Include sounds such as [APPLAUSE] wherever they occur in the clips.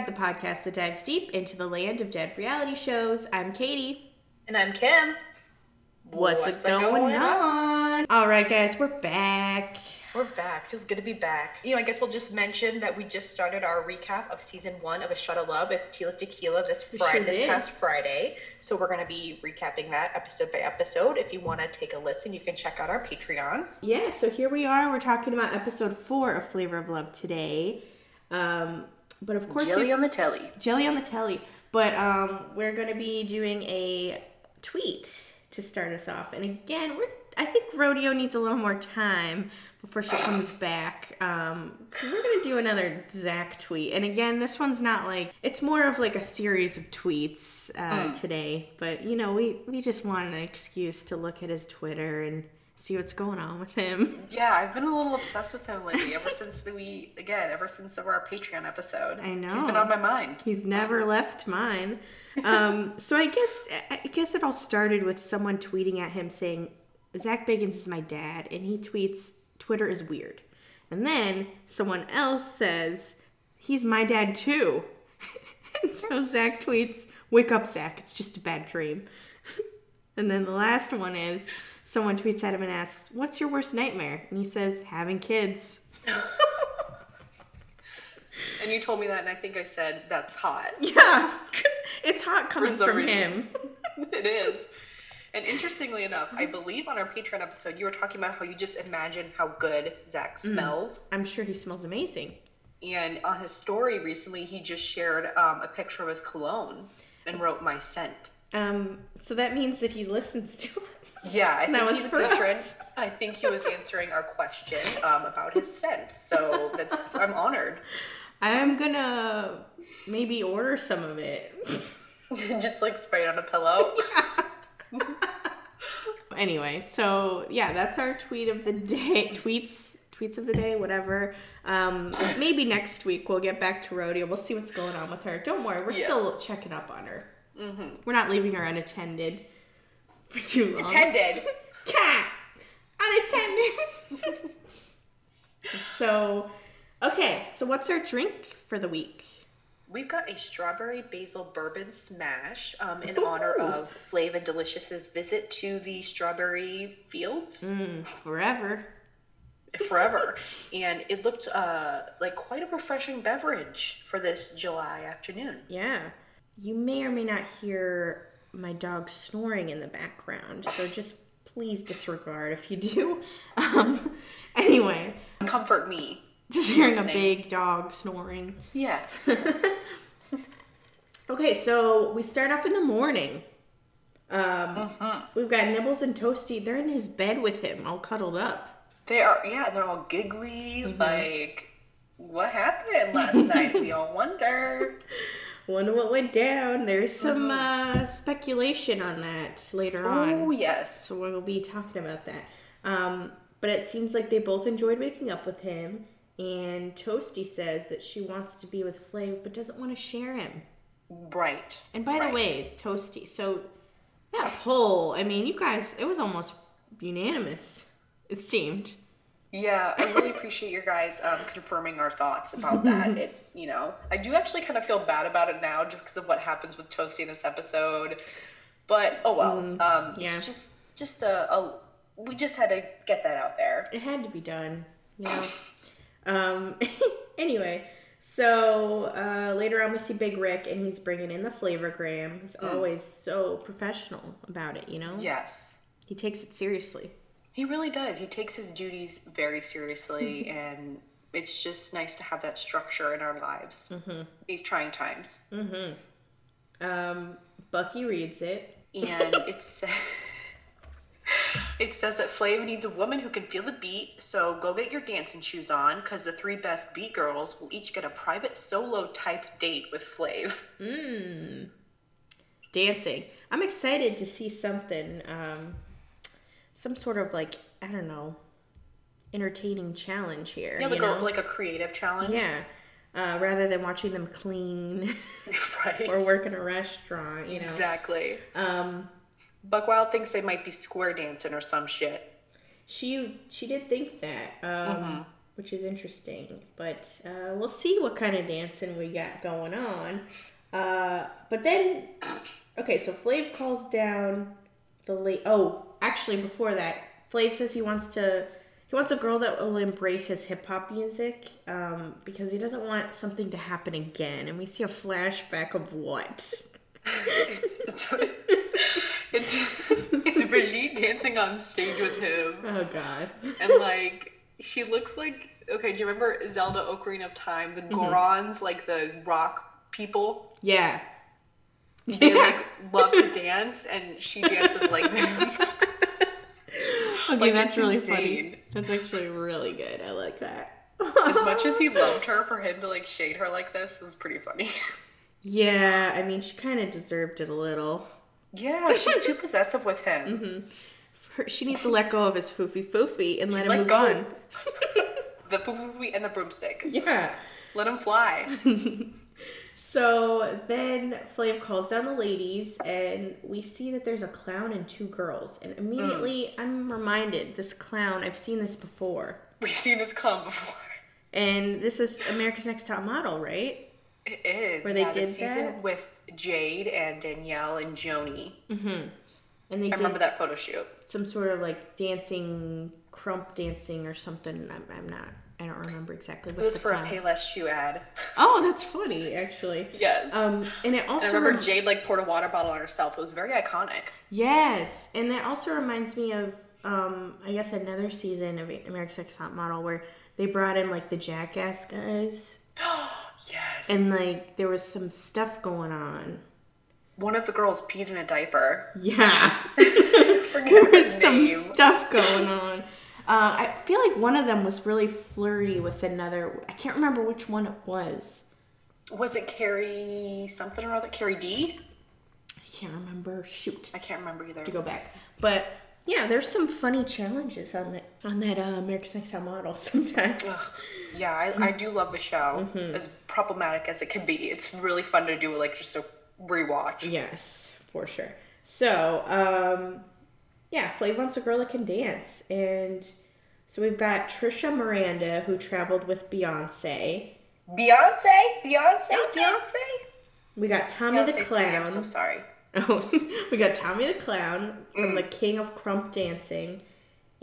back to Reality Graveyard, the podcast that dives deep into the land of dead reality shows. I'm Katie. And I'm Kim. What's, What's going, going on? on? All right, guys, we're back. We're back. Feels good to be back. You know, I guess we'll just mention that we just started our recap of season one of A Shot of Love with Tila Tequila this Friday, sure this past Friday. So we're going to be recapping that episode by episode. If you want to take a listen, you can check out our Patreon. Yeah. So here we are. We're talking about episode four of Flavor of Love today. Um, but of course, jelly we, on the telly. Jelly on the telly. But um, we're going to be doing a tweet to start us off. And again, we're I think Rodeo needs a little more time before she comes back. Um, we're gonna do another Zach tweet, and again, this one's not like it's more of like a series of tweets uh, mm. today. But you know, we we just want an excuse to look at his Twitter and see what's going on with him. Yeah, I've been a little obsessed with him lately. Ever since the, we again, ever since our Patreon episode. I know he's been on my mind. He's never left mine. Um, [LAUGHS] so I guess I guess it all started with someone tweeting at him saying, "Zach Bagans is my dad," and he tweets, Twitter is weird. And then someone else says, he's my dad too. [LAUGHS] and so Zach tweets, wake up, Zach, it's just a bad dream. [LAUGHS] and then the last one is, someone tweets at him and asks, what's your worst nightmare? And he says, having kids. [LAUGHS] and you told me that, and I think I said, that's hot. [LAUGHS] Yeah. It's hot coming from reason. him. [LAUGHS] it is. And interestingly enough, I believe on our Patreon episode, you were talking about how you just imagine how good Zach mm. smells. Mm, I'm sure he smells amazing. And on his story recently, he just shared um, a picture of his cologne and wrote "my scent." Um, so that means that he listens to us. Yeah, I [LAUGHS] think he's a patron. Us. I think he was answering our question um, about his scent. So that's I'm honored. I'm gonna maybe order some of it. [LAUGHS] just like spray it on a pillow. [LAUGHS] Yeah. anyway, so yeah, that's our tweet of the day. Tweets, tweets of the day, whatever. Um, maybe next week we'll get back to rodeo. We'll see what's going on with her. Don't worry, we're yeah. still checking up on her. Mm-hmm. We're not leaving her unattended for too long. Attended. [LAUGHS] Cat. Unattended. [LAUGHS] so, okay. So what's our drink for the week? We've got a strawberry basil bourbon smash um, in Ooh. honor of Flav and Delicious's visit to the strawberry fields. Mm, forever. Forever. and it looked uh, like quite a refreshing beverage for this July afternoon. Yeah. You may or may not hear my dog snoring in the background, so just please disregard if you do. [LAUGHS] Um, anyway. Comfort me. Just hearing listening. a big dog snoring. Yes. [LAUGHS] okay, so we start off in the morning. Um, uh-huh. We've got Nibbles and Toasty. They're in his bed with him, all cuddled up. They are, yeah, they're all giggly. Mm-hmm. Like, what happened last night? We all wonder. [LAUGHS] Wonder what went down. There's some uh, speculation on that later oh, on. Oh, yes. So we'll be talking about that. Um, but it seems like they both enjoyed waking up with him. And Toasty says that she wants to be with Flav but doesn't want to share him. Right. And by right. the way, Toasty, so that poll, I mean, you guys, it was almost unanimous, it seemed. Yeah, I really appreciate your guys um, confirming our thoughts about that. [LAUGHS] It, you know, I do actually kind of feel bad about it now, just because of what happens with Toasty in this episode. But oh well, mm, um, yeah. it's just just a, a, we just had to get that out there. It had to be done, you know. [SIGHS] Um, [LAUGHS] anyway, so uh, later on we see Big Rick and he's bringing in the flavorgram. He's mm. always so professional about it, you know? Yes. He takes it seriously. He really does. He takes his duties very seriously and it's just nice to have that structure in our lives. Mm-hmm. These trying times. Mm-hmm. Um, Bucky reads it. And [LAUGHS] it's [LAUGHS] it says that Flav needs a woman who can feel the beat, so go get your dancing shoes on, because the three best beat girls will each get a private solo type date with Flav. Mmm. Dancing. I'm excited to see something, um, some sort of like, I don't know, entertaining challenge here. Yeah, like, a, like a creative challenge. Yeah. Uh, rather than watching them clean [LAUGHS] [LAUGHS] right. or work in a restaurant, you know. Exactly. Um, Buckwild thinks they might be square dancing or some shit. She she did think that. Um, mm-hmm. which is interesting. But uh, we'll see what kind of dancing we got going on. Uh, but then, okay, so Flav calls down the late. Oh, actually, before that, Flav says he wants to. He wants a girl that will embrace his hip hop music um, because he doesn't want something to happen again. And we see a flashback of what? it's, [LAUGHS] it's it's Brigitte dancing on stage with him, Oh God. and like she looks like okay. Do you remember Zelda Ocarina of Time? The Gorons, like the rock people, Yeah. they like [LAUGHS] love to dance, and she dances like them. [LAUGHS] Okay, Like, that's really insane. funny. That's actually really good. I like that. as much as he [LAUGHS] loved her, for him to like shade her like this is pretty funny. [LAUGHS] Yeah, I mean, she kind of deserved it a little. yeah, she's too possessive with him. [LAUGHS] Mm-hmm. Her, she needs to let go of his foofy foofy and let him Let move go. on. The foo and the broomstick. Yeah. Let him fly. So then Flav calls down the ladies, and we see that there's a clown and two girls. And immediately mm. I'm reminded this clown, I've seen this before. We've seen this clown before. And this is America's Next Top Model, right? It is. Where they yeah, the season that? with Jade and Danielle and Joni. Mm-hmm. And they I did remember that photo shoot. some sort of like dancing, krump dancing or something. I'm, I'm not, I don't remember exactly. What it was for a Payless shoe ad. [LAUGHS] Oh, that's funny, actually. Yes. Um, and it also I remember rem- Jade like poured a water bottle on herself. It was very iconic. yes, and that also reminds me of um, I guess another season of America's Next Top Model where they brought in like the Jackass guys, Oh [GASPS] yes. and like there was some stuff going on. one of the girls peed in a diaper. Yeah, [LAUGHS] Forget [LAUGHS] there was some name. stuff going on. Uh, I feel like one of them was really flirty with another. I can't remember which one it was. Was it Carrie something or other? Carrie D? I can't remember. Shoot. I can't remember either. to go back. But yeah, there's some funny challenges on that on that uh, America's Next Top Model [LAUGHS] sometimes. Yeah, I, I do love the show. Mm-hmm. As problematic as it can be, it's really fun to do like just a rewatch. yes, for sure. So, um, yeah, Flav wants a girl that can dance, and so we've got Trisha Miranda who traveled with Beyonce. Beyonce, Beyonce, Beyonce. We got Tommy the Beyonce, sorry, Clown. I'm so sorry. [LAUGHS] Oh, we got Tommy the Clown from Mm. the King of Krump Dancing,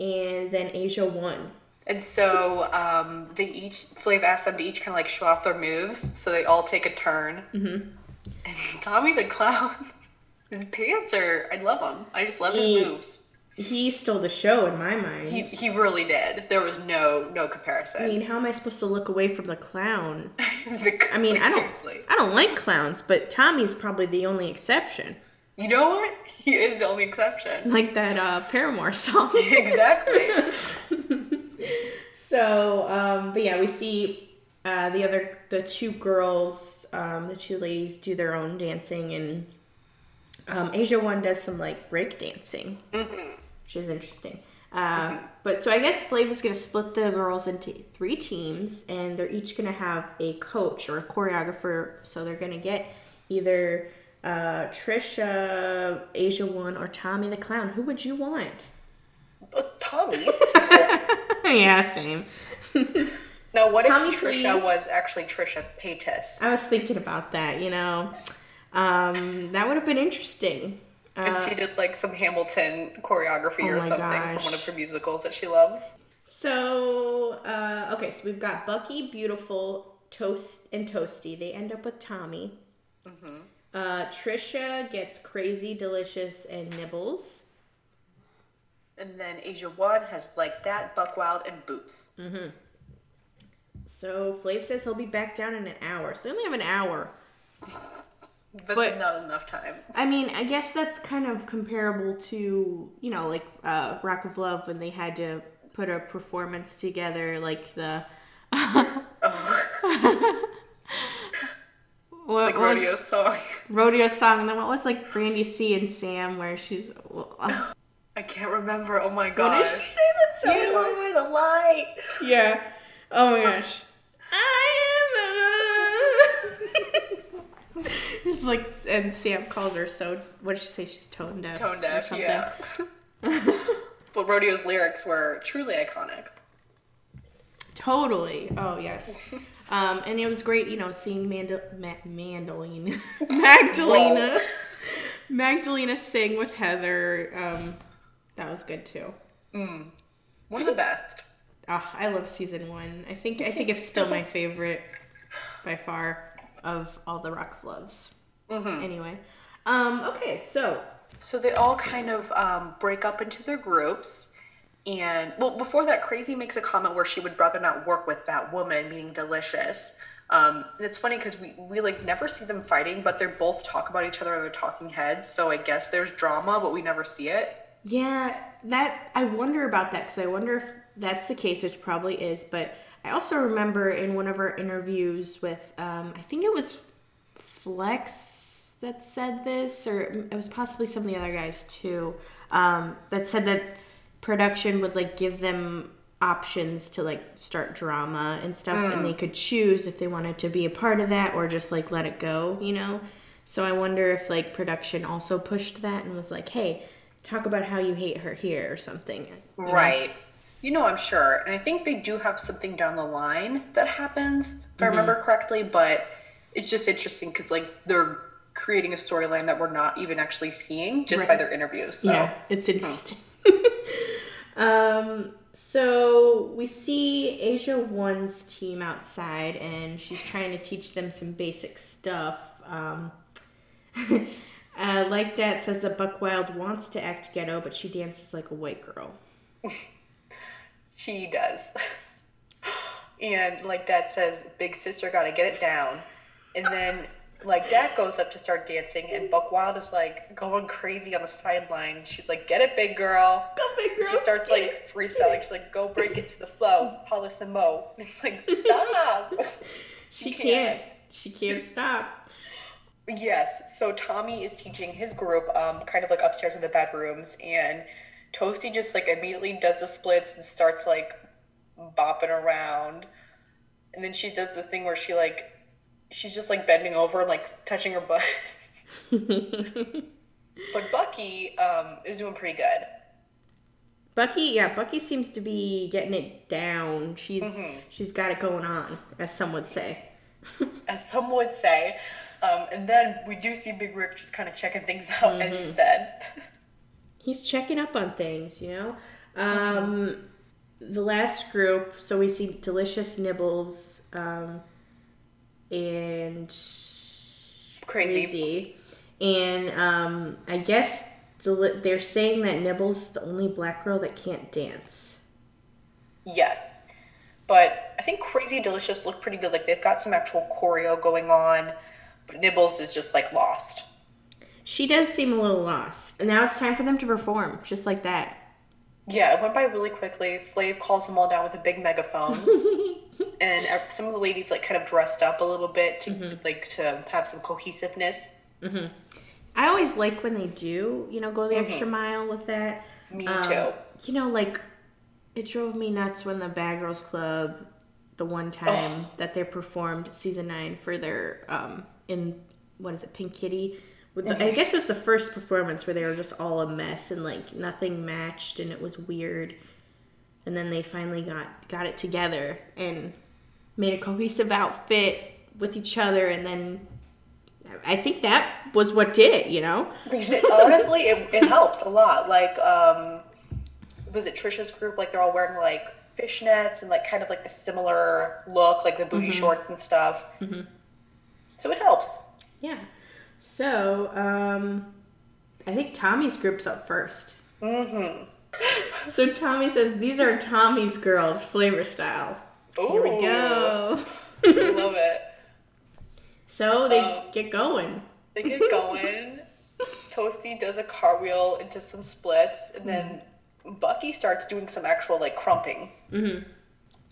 and then Asia One. And so um, they each Flav asked them to each kind of like show off their moves, so they all take a turn. Mm-hmm. And Tommy the clown, [LAUGHS] his pants are I love them. I just love He- his moves. He stole the show in my mind. He he really did. There was no no comparison. I mean, how am I supposed to look away from the clown? [LAUGHS] The- I mean, I don't, seriously. I don't like clowns, but Tommy's probably the only exception. You know what? He is the only exception. [LAUGHS] Like that uh, Paramore song. [LAUGHS] exactly. so, um, but yeah, we see uh, the other, the two girls, um, the two ladies do their own dancing, and um, Asia One does some like break dancing, which is interesting. Uh, But so I guess Flav is going to split the girls into three teams, and they're each going to have a coach or a choreographer. So they're going to get either uh, Trisha, Asia One, or Tommy the Clown. Who would you want? Oh, Tommy. [LAUGHS] [LAUGHS] yeah, same. Now, what Tommy, if Trisha please. was actually Trisha Paytas? I was thinking about that. You know, um, that would have been interesting. And Uh, she did like some Hamilton choreography Oh or something gosh. from one of her musicals that she loves. So, uh, okay, so we've got Bucky, Beautiful, Toast, and Toasty. They end up with Tommy. Uh, Trisha gets Crazy, Delicious, and Nibbles. And then Asia One has like that, Buckwild, and Boots. So Flav says he'll be back down in an hour. So they only have an hour. [LAUGHS] That's But- not enough time. I mean, I guess that's kind of comparable to, you know, like uh, Rock of Love when they had to put a performance together, like the. [LAUGHS] what, Like what was- rodeo song. rodeo song, and then what was like Brandi C and Sam, where she's well, uh, I can't remember. Oh my what gosh. did she say that song? You are the light. Yeah. Oh my gosh. I [LAUGHS] Just like, and Sam calls her so. What did she say? She's tone deaf. Tone or deaf, something. yeah. [LAUGHS] but Rodeo's lyrics were truly iconic. Totally. Oh yes. Um, and it was great, you know, seeing Manda- Ma- [LAUGHS] Magdalena, Magdalena sing with Heather. Um, that was good too. One of the best. Oh, I love season one. I think I think it's still my favorite by far of all the Rock Loves. Anyway, um, okay, so So they all kind of um, break up into their groups. And, well, before that, Crazy makes a comment where she would rather not work with that woman, meaning Delicious. Um, and it's funny because we, we, like, never see them fighting, but they're both talk about each other in their talking heads. So I guess there's drama, but we never see it. Yeah, that I wonder about that because I wonder if that's the case, which probably is. But I also remember in one of our interviews with, um, I think it was Flex that said this, or it was possibly some of the other guys too, um, that said that production would like give them options to like start drama and stuff, and they could choose if they wanted to be a part of that or just like let it go, you know. So I wonder if like production also pushed that and was like, hey talk about how you hate her here or something. Right. know? Right. You know, I'm sure. And I think they do have something down the line that happens, if I remember correctly, but it's just interesting because, like, they're creating a storyline that we're not even actually seeing just by their interviews. So, Yeah, it's interesting. [LAUGHS] um, so we see Asia One's team outside, and she's trying to teach them some basic stuff. Um, [LAUGHS] uh, like Dat says that Buck Wild wants to act ghetto, but she dances like a white girl. [LAUGHS] she does. and, like Dat says, Big Sister got to get it down. And then, like, Dat goes up to start dancing, and Buck Wild is, like, going crazy on the sideline. She's like, Get it, big girl. Go big girl. She starts like freestyling. She's like, "Go break it to the flow, Hollis and Mo." [LAUGHS] It's like, stop. [LAUGHS] she can't. can't. She can't stop. yes. So Tommy is teaching his group, um, kind of like upstairs in the bedrooms, and Toasty just like immediately does the splits and starts like bopping around, and then she does the thing where she like, she's just like bending over and like touching her butt. [LAUGHS] but Bucky um, is doing pretty good. Bucky, yeah, Bucky seems to be getting it down. She's Mm-hmm. she's got it going on, as some would say. [LAUGHS] as some would say. Um, and then we do see Big Rick just kind of checking things out, as you said. [LAUGHS] He's checking up on things, you know. Um, the last group, so we see Delicious Nibbles, um, and Crazy. Crazy, and um, I guess Deli- they're saying that Nibbles is the only black girl that can't dance. Yes. But I think Crazy Delicious look pretty good. Like they've got some actual choreo going on, but Nibbles is just like lost. She does seem a little lost. And now it's time for them to perform, just like that. Yeah, it went by really quickly. Flav calls them all down with a big megaphone. [LAUGHS] and uh, some of the ladies like kind of dressed up a little bit to like to have some cohesiveness. I always like when they do, you know, go the extra mile with that. Me Um, too. You know, like it drove me nuts when the Bad Girls Club, the one time that they performed season nine for their um in what is it, Pink Kitty. With the, I guess it was the first performance where they were just all a mess and like nothing matched and it was weird. And then they finally got got it together and made a cohesive outfit with each other and then I think that was what did it, you know? Honestly, it, it [LAUGHS] helps a lot. Like, um, was it Trisha's group? Like, they're all wearing like fishnets and like kind of like the similar look, like the booty shorts and stuff. So it helps. Yeah. So, um, I think Tommy's group's up first. Mm-hmm. So Tommy says, These are Tommy's girls, flavor style. Here we go. I love it. [LAUGHS] so they Um, get going. They get going. [LAUGHS] Toasty does a cartwheel into some splits, and then Bucky starts doing some actual like krumping.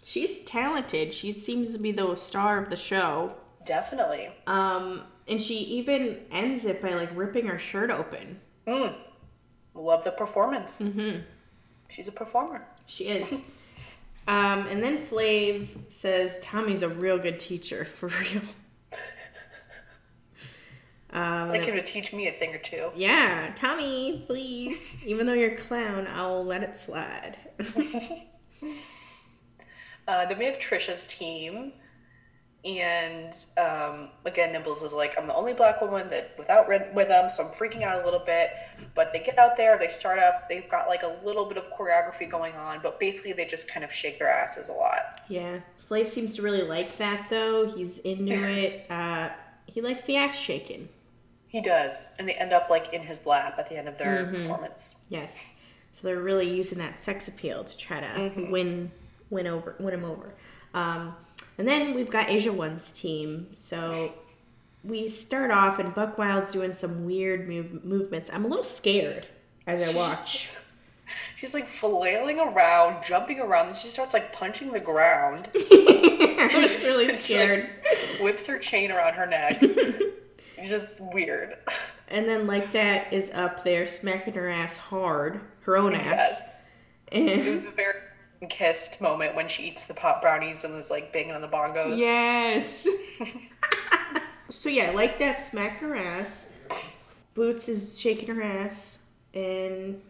She's talented. She seems to be the star of the show. Definitely. Um, and she even ends it by like ripping her shirt open. Mm. Love the performance. Mm-hmm. She's a performer. She is. [LAUGHS] um, and then Flav says Tommy's a real good teacher, [LAUGHS] for real. Um, Like him to teach me a thing or two. Yeah, Tommy, please. Even though you're a clown, I'll let it slide. [LAUGHS] Uh, then we have Trisha's team. And um, again, Nibbles is like, I'm the only black woman that without red with them, so I'm freaking out a little bit. But they get out there, they start up, they've got like a little bit of choreography going on, but basically they just kind of shake their asses a lot. Yeah. Flav seems to really like that though. He's into [LAUGHS] it. Uh, he likes the ass shaking. He does, and they end up like in his lap at the end of their performance. Yes. So they're really using that sex appeal to try to win win over win him over. Um, and then we've got Asia One's team. So we start off and Buck Wild's doing some weird move, movements. I'm a little scared as I watch. She's like flailing around, jumping around, then she starts like punching the ground. [LAUGHS] I was [LAUGHS] really She, scared. like, [LAUGHS] whips her chain around her neck. it's just weird. And then like that is up there smacking her ass hard, her own ass. Yes. It And was very kissed moment when she eats the pop brownies and was like banging on the bongos. yes. [LAUGHS] [LAUGHS] so yeah, like that smack her ass. Boots is shaking her ass, and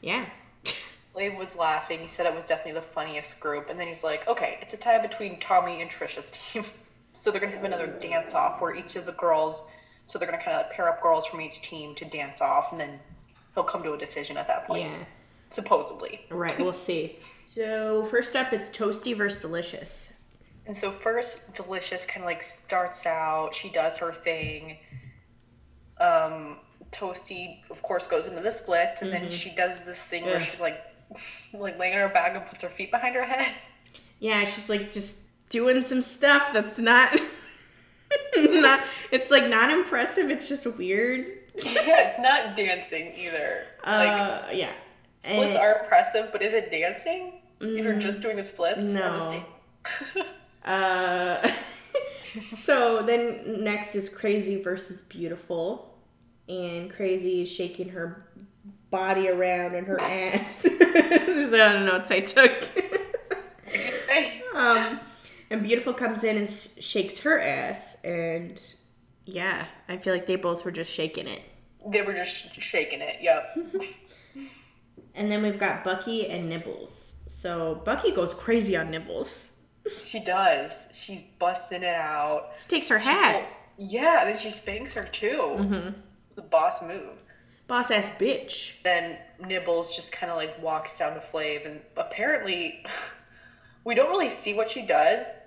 yeah. [LAUGHS] Lave was laughing. He said it was definitely the funniest group. And then he's like, okay, it's a tie between Tommy and Trisha's team. so they're going to have another dance off where each of the girls, so they're going to kind of like pair up girls from each team to dance off. And then he'll come to a decision at that point. Yeah. Supposedly. Right, we'll see. So first up, it's Toasty versus Delicious. And so first, Delicious kind of like starts out. She does her thing. Um, Toasty, of course, goes into the splits, and then she does this thing where she's like, [LAUGHS] like laying on her back and puts her feet behind her head. Yeah, she's like just doing some stuff that's not, [LAUGHS] not. It's like not impressive. It's just weird. [LAUGHS] yeah, it's not dancing either. like Uh, yeah. splits And- are impressive, but is it dancing? If you're just doing the splits, No. [LAUGHS] Uh, [LAUGHS] so then next is Crazy versus Beautiful, and Crazy is shaking her body around and her [LAUGHS] ass. this is the notes I took. um, and Beautiful comes in and shakes her ass, and yeah, I feel like they both were just shaking it. they were just shaking it. Yep. And then we've got Bucky and Nibbles. So Bucky goes crazy on Nibbles. she does. She's busting it out. She takes her She hat. pull- yeah, then she spanks her too. Mm-hmm. The boss move. Boss ass bitch. Then Nibbles just kind of like walks down to Flav, and apparently, [LAUGHS] we don't really see what she does,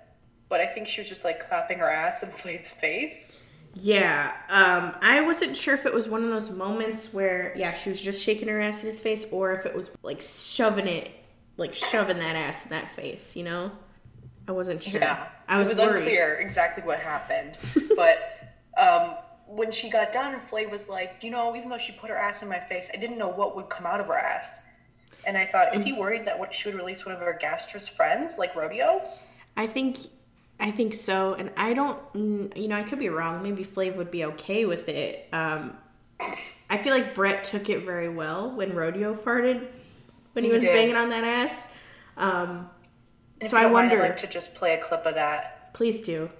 but I think she was just like clapping her ass in Flav's face. Yeah, um, I wasn't sure if it was one of those moments where, yeah, she was just shaking her ass in his face, or if it was like shoving it, like shoving that ass in that face. You know, I wasn't sure. Yeah, I was, it was worried. unclear exactly what happened, but [LAUGHS] um, when she got done, Flav was like, you know, even though she put her ass in my face, I didn't know what would come out of her ass. And I thought, is he worried that what she would release one of her gastrous friends, like Rodeo? I think, I think so, and I don't, you know, I could be wrong. Maybe Flav would be okay with it. Um, I feel like Brett took it very well when Rodeo farted when he, He was did. banging on that ass. Um, so I wonder. I'd like to just play a clip of that. Please do.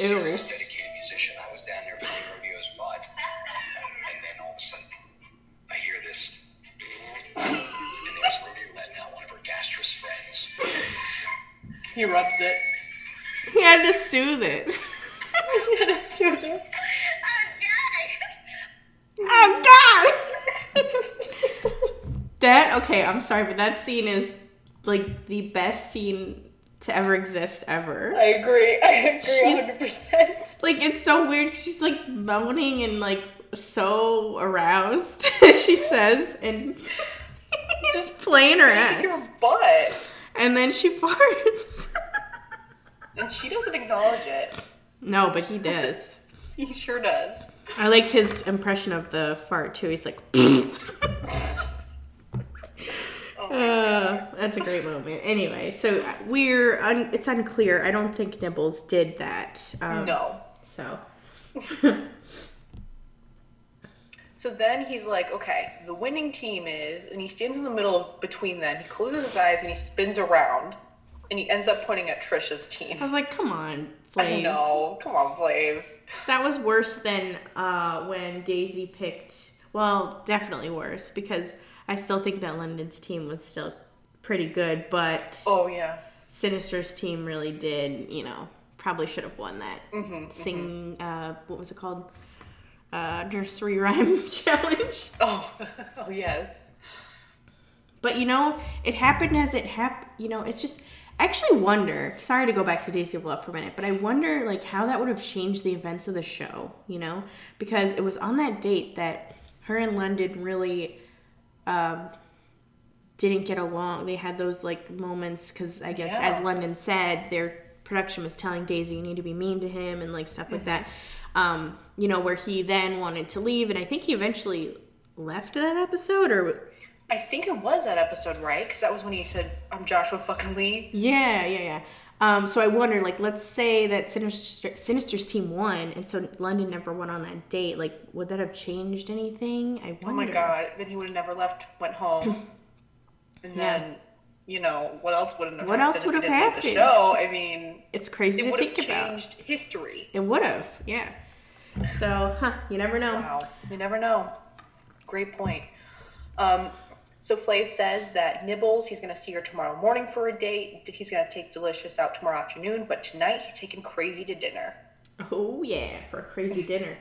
Serious, dedicated musician, I was down there playing Rodeo's butt. And then all of a sudden, I hear this. And there's Rodeo letting out one of her gastrous friends. He rubs it. He had to soothe it. he had to soothe it. Oh God. Oh God! that okay. I'm sorry, but that scene is like the best scene to ever exist ever. I agree. [LAUGHS] I agree She's- 100%. Like it's so weird. She's like moaning and like so aroused. [LAUGHS] she says, and [LAUGHS] just playing her ass. Your butt. and then she farts. And she doesn't acknowledge it. no, but he does. He sure does. I like his impression of the fart too. He's like. Uh, that's a great moment. Anyway, so we're un- it's unclear. I don't think Nibbles did that. Um, No. So [LAUGHS] So then he's like, okay, the winning team is, and he stands in the middle of, between them. He closes his eyes and he spins around, and he ends up pointing at Trisha's team. I was like, come on, I Flav. know. Come on, Flav. That was worse than uh, when Daisy picked. Well, definitely worse because I still think that London's team was still pretty good, but Oh yeah. Sinister's team really did, you know, probably should have won that. Mm-hmm, Sing, uh, what was it called? Uh, nursery rhyme [LAUGHS] challenge. [LAUGHS] Oh, [LAUGHS] oh yes. But you know, it happened as it happened. You know, it's just. I actually wonder. Sorry to go back to Daisy of Love for a minute, but I wonder like how that would have changed the events of the show. You know, because it was on that date that her and London really um, didn't get along. They had those like moments because I guess, Yeah. as London said, their production was telling Daisy you need to be mean to him and like stuff like that. Um, you know, where he then wanted to leave, and I think he eventually left that episode or I think it was that episode, right? Because that was when he said, "I'm Joshua fucking Lee." Yeah, yeah, yeah. Um, so I wonder, like, let's say that Sinister, Sinister's team won, and so London never went on that date. Like, would that have changed anything? I wonder. Oh my god! Then he would have never left, went home, [LAUGHS] and Yeah. then, you know, what else would have What happened else would have happened? The show. I mean, It's crazy it would have think about. changed history. It would have, yeah. So, huh? You never know. Wow, you never know. Great point. Um, so Flav says that Nibbles, he's going to see her tomorrow morning for a date. He's going to take Delicious out tomorrow afternoon, but tonight he's taking Crazy to dinner. Oh yeah, for a crazy dinner.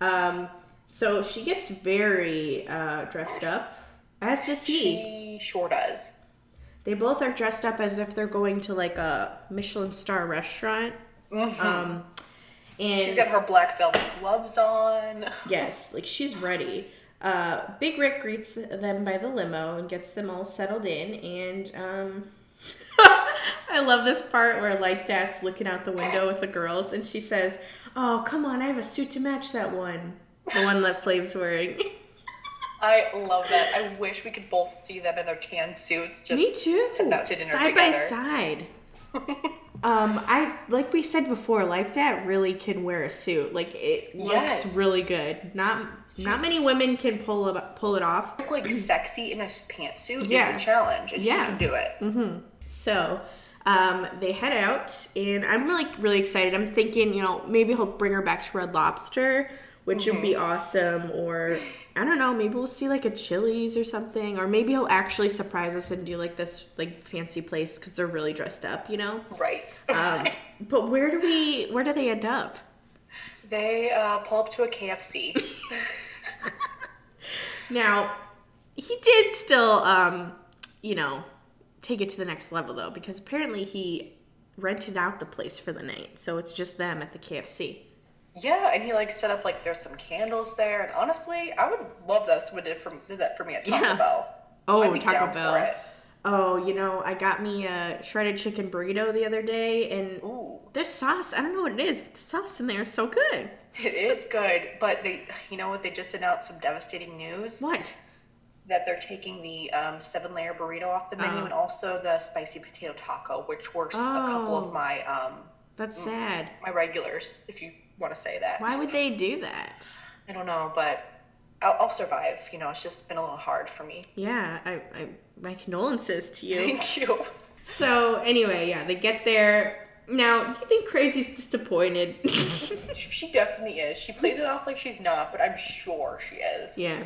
Um, so she gets very uh, dressed up, as does he. She sure does. They both are dressed up as if they're going to like a Michelin star restaurant. Um, and She's got her black velvet gloves on. Yes, like she's ready. Uh, Big Rick greets them by the limo and gets them all settled in. And um, [LAUGHS] I love this part where like Dat's looking out the window with the girls, and she says, "Oh, come on, I have a suit to match that one, the one that Flav's wearing." [LAUGHS] I love that. I wish we could both see them in their tan suits. Just Me too. heading out to dinner side together. by side. [LAUGHS] um, I like we said before, like that really can wear a suit. Like it looks Yes. really good. Not not many women can pull it pull it off. Look like sexy in a pantsuit Yeah. is a challenge, and Yeah. she can do it. So um, they head out, and I'm really, really excited. I'm thinking, you know, maybe he'll bring her back to Red Lobster, which would be awesome. Or I don't know, maybe we'll see like a Chili's or something. Or maybe he'll actually surprise us and do like this like fancy place because they're really dressed up, you know. Right. Um, [LAUGHS] but where do we? Where do they end up? they uh, pull up to a KFC. [LAUGHS] Now, he did still, um, you know, take it to the next level though, because apparently he rented out the place for the night, so it's just them at the KFC. Yeah, and he like set up like there's some candles there, and honestly, I would love that someone did, from, did that for me at Taco Yeah. Bell. Oh, Taco Bell. For it. Oh, you know, I got me a shredded chicken burrito the other day, and Ooh. there's sauce. I don't know what it is, but the sauce in there is so good. It is good, but they, you know what? They just announced some devastating news What? that they're taking the um, seven-layer burrito off the menu, Oh. and also the spicy potato taco, which works a couple Oh. of my um, That's sad. my regulars, if you want to say that. Why would they do that? I don't know, but I'll, I'll survive. You know, it's just been a little hard for me. Yeah, I, I my condolences to you. Thank you. So anyway, yeah, they get there. Now, do you think Crazy's disappointed? [LAUGHS] She definitely is. She plays it off like she's not, but I'm sure she is. yeah.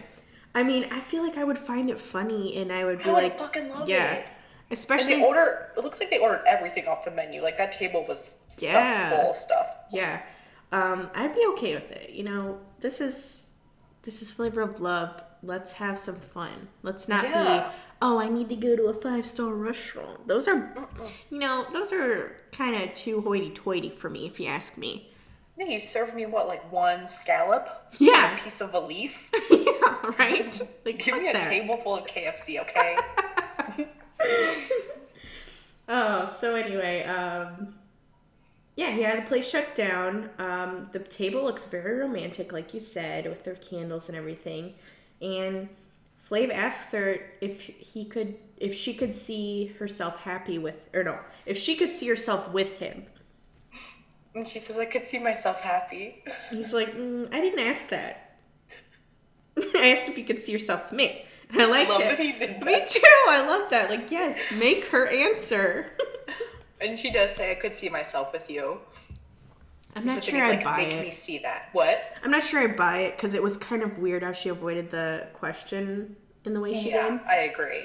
I mean, I feel like I would find it funny and I would be I would like, fucking love yeah. it. And Especially, they order. It looks like they ordered everything off the menu. Like that table was stuffed Yeah. full of stuff. yeah. Um, I'd be okay with it. You know, this is this is flavor of love. Let's have some fun. Let's not Yeah. be, oh, I need to go to a five star restaurant. Those are, you know, those are kind of too hoity toity for me, if you ask me. Yeah, you serve me what, like one scallop? Yeah. And a piece of a leaf? [LAUGHS] yeah, right? [LAUGHS] Like, Give me a that. table full of KFC, okay? [LAUGHS] Oh, so anyway, um, yeah, he had the place shut down. Um, the table looks very romantic, like you said, with their candles and everything. And Flav asks her if he could, if she could see herself happy with, or no, if she could see herself with him. and she says, I could see myself happy. He's like, mm, I didn't ask that. [LAUGHS] I asked if you could see yourself with me. And I like Love it. that he did Me too. I love that. Like, yes, make her answer. [LAUGHS] And she does say, "I could see myself with you." I'm not sure I like, buy make it. me see that. What? I'm not sure I buy it because it was kind of weird how she avoided the question in the way she Yeah, did. I agree.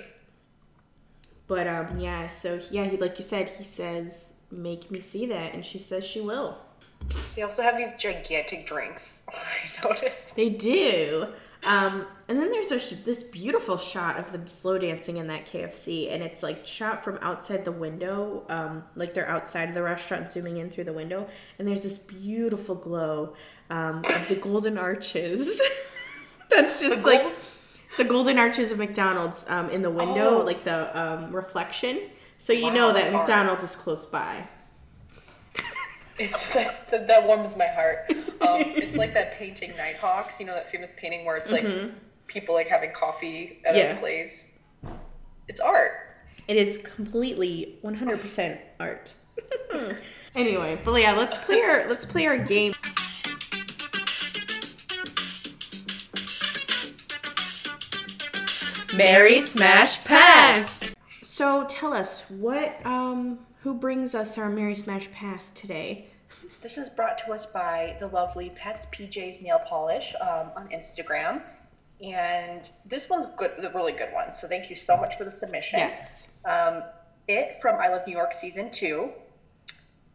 But um, yeah. So yeah, he like you said, he says, "Make me see that," and she says she will. They also have these gigantic drinks. [LAUGHS] I noticed. They do. Um, and then there's a sh- this beautiful shot of them slow dancing in that KFC, and it's like shot from outside the window, um, like they're outside of the restaurant, zooming in through the window, and there's this beautiful glow um, of the golden arches. [LAUGHS] That's just The like the golden arches of McDonald's um, in the window, Oh. like the um, reflection. So you Wow, know that. McDonald's is close by. It's that's, that, that warms my heart. Um, [LAUGHS] it's like that painting Nighthawks. You know that famous painting where it's like people like having coffee at Mm-hmm. Yeah. a place. It's art. It is completely 100% art. [LAUGHS] anyway, but yeah, let's play our let's play our game. Mary Smash Pass. So tell us what um who brings us our Mary Smash Pass today? This is brought to us by the lovely Pets PJ's Nail Polish um, on Instagram. And this one's good, the really good one. So thank you so much for the submission. Yes. Um, it from I Love New York season two.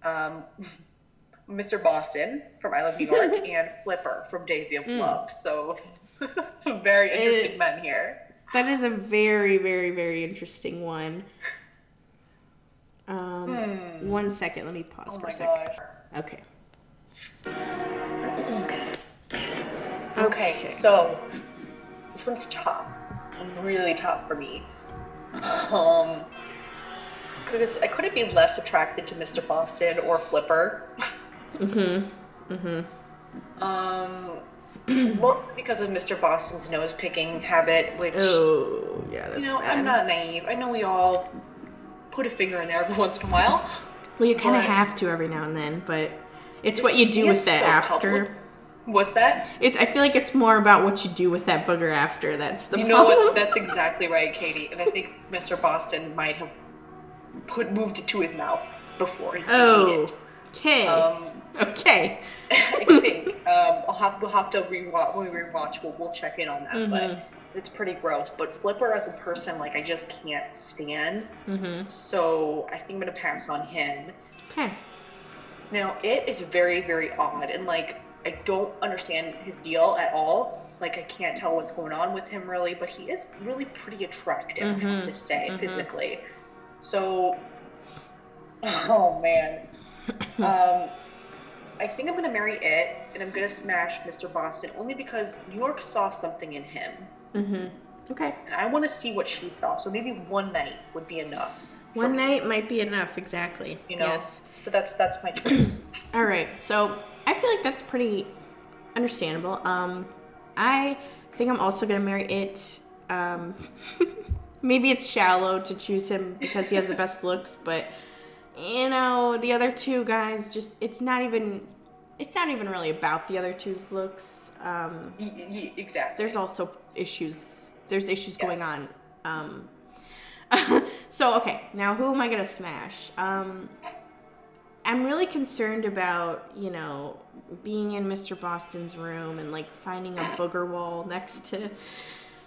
Um, [LAUGHS] Mr. Boston from I Love New York [LAUGHS] and Flipper from Daisy of Love. So [LAUGHS] some very interesting It- men here. That is a very, very, very interesting one. Um, One second, let me pause Oh for a second. gosh. [CLEARS THROAT] Okay. Okay, so this one's tough, really tough for me. Um, because I couldn't be less attracted to Mr. Boston or Flipper. Mm-hmm. Mm-hmm. Um, mostly because of Mr. Boston's nose picking habit, which Oh, yeah, that's you know bad. I'm not naive. I know we all put a finger in there every once in a while. Well, you kind of have to every now and then, but it's what you do with that after. public. What's that? It's. I feel like it's more about what you do with that booger after. That's the You know what? That's [LAUGHS] exactly right, Katie. And I think Mr. Boston might have put moved it to his mouth before he oh, okay, Um, [LAUGHS] okay. [LAUGHS] I think um, I'll have we'll have to rewatch when we rewatch. We'll, we'll check in on that, Mhm. but it's pretty gross. But Flipper as a person, like I just can't stand. Mm-hmm. So I think I'm gonna pass on him. Okay. Now it is very very odd, and like I don't understand his deal at all. Like I can't tell what's going on with him really, but he is really pretty attractive. I have to say mhm. physically. So, [LAUGHS] oh man. [COUGHS] Um, I think I'm gonna marry it, and I'm gonna smash Mr. Boston only because New York saw something in him, Mm-hmm. Okay. and I want to see what she saw. So maybe one night would be enough. One me, night might be enough. Exactly. you know. Yes. So that's that's my choice. [CLEARS THROAT] All right. So I feel like that's pretty understandable. Um, I think I'm also gonna marry it. Um, [LAUGHS] maybe it's shallow to choose him because he has the [LAUGHS] best looks, but you know the other two guys just it's not even it's not even really about the other two's looks. Um, Y- y- exactly. there's also issues. There's issues going on. Um, [LAUGHS] so okay, now who am I gonna smash? Um, I'm really concerned about you know being in Mr. Boston's room and like finding a booger wall next to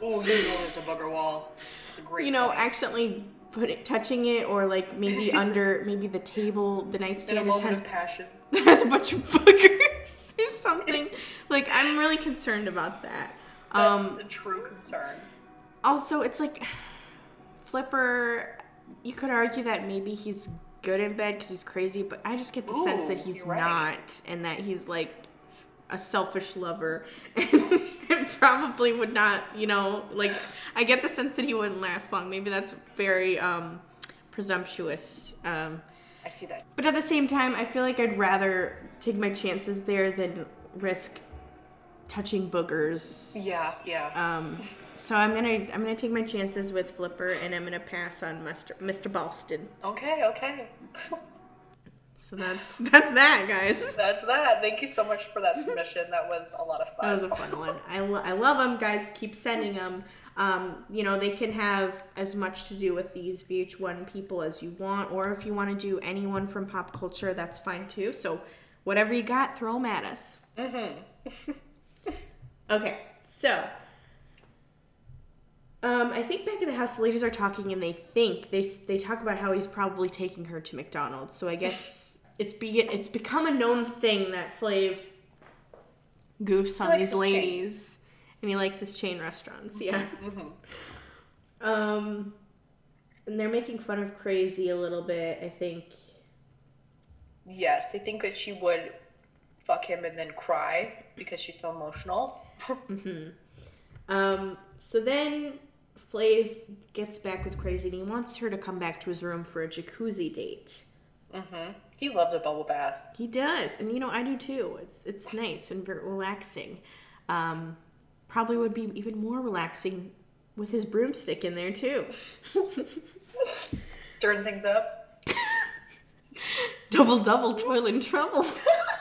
Oh, you know there's a bugger wall. It's a great. you know point. accidentally put it, touching it or like maybe [LAUGHS] under maybe the table the nightstand is, has passion. [LAUGHS] has a bunch of boogers or something. like I'm really concerned about that. That's Um, a true concern. also it's like flipper you could argue that maybe he's good in bed because he's crazy but i just get the sense that he's right. not and that he's like a selfish lover and, [LAUGHS] and probably would not you know like i get the sense that he wouldn't last long maybe that's very um presumptuous um I see that. but at the same time i feel like i'd rather take my chances there than risk touching boogers Yeah, yeah. um, so I'm gonna I'm gonna take my chances with Flipper, and I'm gonna pass on Mr. Mr. Boston. okay, okay. [LAUGHS] So that's that's that, guys. [LAUGHS] That's that. Thank you so much for that submission. That was a lot of fun. That was a fun one. I, lo- I love them, guys. Keep sending them. Um, you know, they can have as much to do with these VH1 people as you want, or if you want to do anyone from pop culture, that's fine too. So, whatever you got, throw them at us. Mm-hmm. [LAUGHS] okay, so um, I think back at the house, the ladies are talking, and they think they they talk about how he's probably taking her to McDonald's. So I guess [LAUGHS] it's be it's become a known thing that Flav goofs on these ladies, and he likes his chain restaurants. Yeah. [LAUGHS] Um, and they're making fun of Crazy a little bit. I think. Yes, they think that she would fuck him and then cry because she's so emotional. Um, so then Flav gets back with Crazy, and he wants her to come back to his room for a jacuzzi date. hmm He loves a bubble bath. He does, and you know I do too. It's it's nice and very relaxing. Um, probably would be even more relaxing with his broomstick in there too. [LAUGHS] Stirring things up. [LAUGHS] double double toil and trouble. [LAUGHS]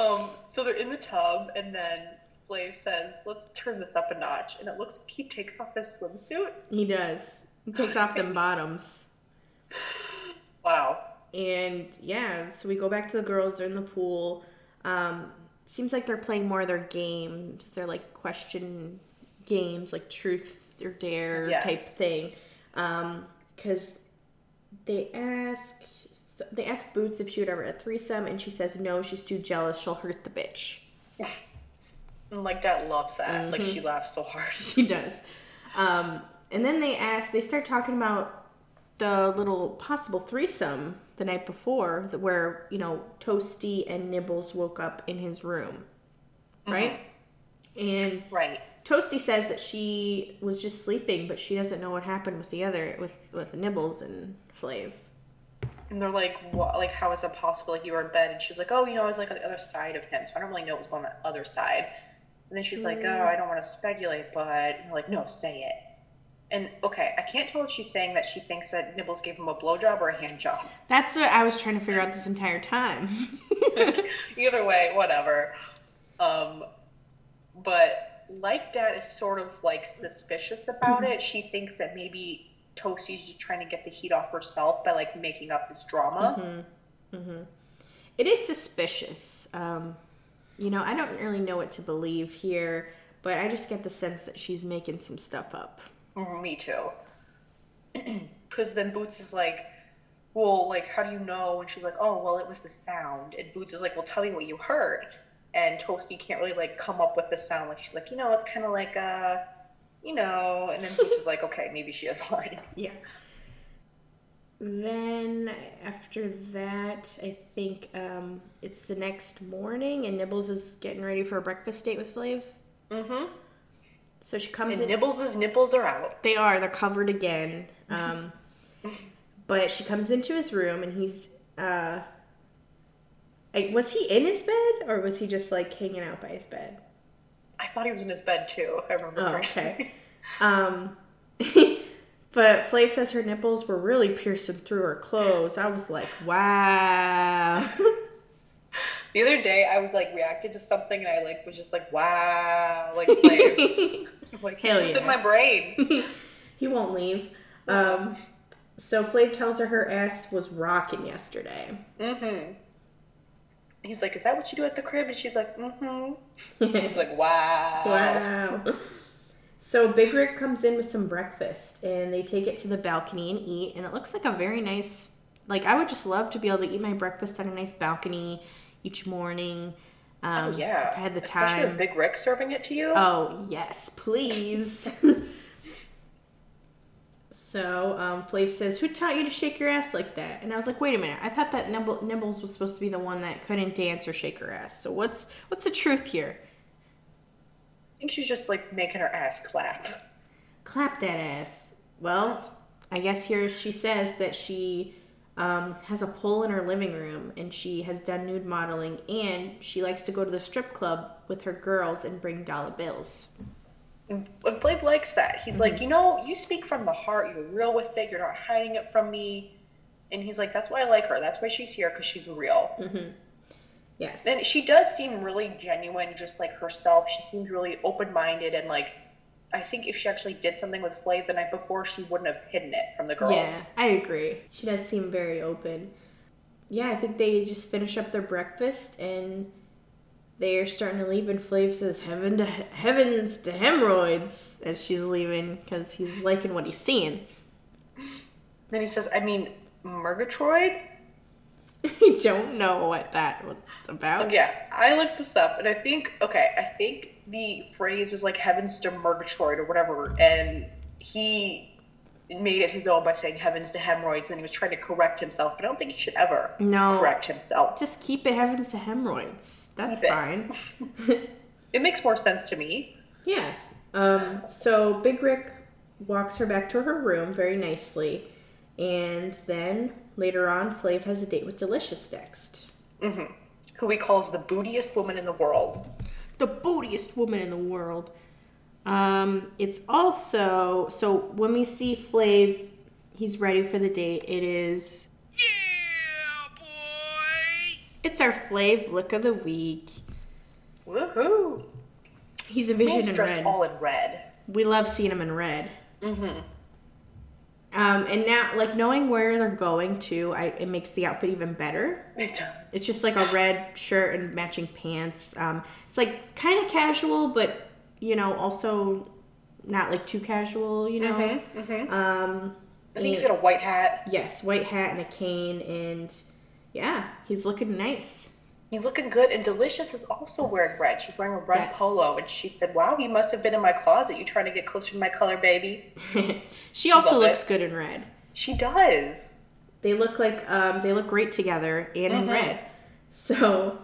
Um, so they're in the tub, and then Flav says, "Let's turn this up a notch." And it looks like he takes off his swimsuit. he does. He takes off them bottoms. [LAUGHS] Wow. And yeah, so we go back to the girls. They're in the pool. Um, seems like they're playing more of their games. They're like question games, like truth or dare Yes. type thing. Because they ask they ask Boots if she would ever a threesome, and she says no. She's too jealous. She'll hurt the bitch. [LAUGHS] Like Dat loves that. Like she laughs so hard. [LAUGHS] She does. Um, and then they ask, they start talking about the little possible threesome the night before, where you know Toasty and Nibbles woke up in his room, right? And Right. Toasty says that she was just sleeping, but she doesn't know what happened with the other with with Nibbles and Flav. And they're like, "What? Like, how is it possible? Like, you were in bed." And she was like, "Oh, you know, I was like on the other side of him, so I don't really know what was on the other side." And then she's like, "Oh, I don't want to speculate, but like, no, say it." And okay, I can't tell if she's saying that she thinks that Nibbles gave him a blowjob or a hand job. That's what I was trying to figure out this entire time. [LAUGHS] Either way, whatever. Um, but like Dat is sort of like suspicious about it. She thinks that maybe Toasty's just trying to get the heat off herself by like making up this drama. it is suspicious. Um, you know, I don't really know what to believe here, but I just get the sense that she's making some stuff up. Mhm, Me too. [CLEARS THROAT] Because then Boots is like, well, like, how do you know? And she's like, oh, well, it was the sound. And Boots is like, well, tell me what you heard. And Toasty can't really like come up with the sound. Like she's like, you know, it's kind of like uh, you know. And then Boots is like, okay, maybe she is lying. [LAUGHS] Yeah. Then after that, I think um, it's the next morning, and Nibbles is getting ready for a breakfast date with Flav. Mm-hmm. So she comes And in. Nibbles' nipples are out. They are. They're covered again. [LAUGHS] Um, but she comes into his room and he's. Uh, like, was he in his bed or was he just like hanging out by his bed? I thought he was in his bed too, if I remember Oh, correctly. okay. [LAUGHS] Um, [LAUGHS] but Flav says her nipples were really piercing through her clothes. I was like, wow. [LAUGHS] The other day, I was like reacted to something, and I like was just like, wow, like, like, like Hell he's just yeah. in my brain. he won't leave. Um, so Flav tells her her ass was rocking yesterday. Mm-hmm. He's like, is that what you do at the crib? And she's like, mm-hmm. [LAUGHS] He's like, wow. Wow. So Big Rick comes in with some breakfast and they take it to the balcony and eat and it looks like a very nice like I would just love to be able to eat my breakfast on a nice balcony each morning. Um, Oh yeah. If I had the Especially time. with Big Rick serving it to you. Oh, yes, please. [LAUGHS] so, um, Flav says, Who taught you to shake your ass like that? And I was like, Wait a minute. I thought that Nibble- Nibbles was supposed to be the one that couldn't dance or shake her ass. So, what's what's the truth here? I think she's just like making her ass clap. Clap that ass. Well, I guess here she says that she um, has a pole in her living room and she has done nude modeling and she likes to go to the strip club with her girls and bring dollar bills. And Flav likes that. He's Mm-hmm. like, you know, you speak from the heart. You're real with it. You're not hiding it from me. And he's like, that's why I like her. That's why she's here because she's real. Mm-hmm. Yes. And she does seem really genuine, just like herself. She seems really open minded and like. I think if she actually did something with Flav the night before, she wouldn't have hidden it from the girls. Yeah, I agree. She does seem very open. Yeah, I think they just finish up their breakfast and they're starting to leave. And Flav says, "Heaven to heavens to hemorrhoids," as she's leaving because he's liking what he's seeing. Then he says, I mean, Murgatroyd? [LAUGHS] I don't know what that was about. Yeah, I looked this up, and I think okay, I think the phrase is like "heavens to Murgatroyd" or whatever, and he made it his own by saying "heavens to hemorrhoids," and he was trying to correct himself. But I don't think he should ever No. correct himself. Just keep it heavens to hemorrhoids. That's Keep fine. [LAUGHS] It makes more sense to me. Yeah. Um, so Big Rick walks her back to her room very nicely. And then later on, Flav has a date with Delicious next. Who he calls the bootiest woman in the world. The bootiest woman in the world. Um, it's also, so when we see Flav, he's ready for the date. It is, Yeah, boy. it's our Flav look of the week. Woohoo! He's a vision He's in dressed red. all in red. we love seeing him in red. Mm-hmm. Um, and now, like knowing where they're going to, I, it makes the outfit even better. It's just like a red shirt and matching pants. Um, it's like kind of casual, but you know, also not like too casual. You know. Um, I think he's got a white hat. yes, white hat and a cane, and yeah, he's looking nice. He's looking good, and Delicious is also wearing red. She's wearing a red Yes. polo, and she said, "Wow, you must have been in my closet. You trying to get closer to my color, baby?" [LAUGHS] she also Love looks it. good in red. She does. They look like um, they look great together and in Mhm. red. So,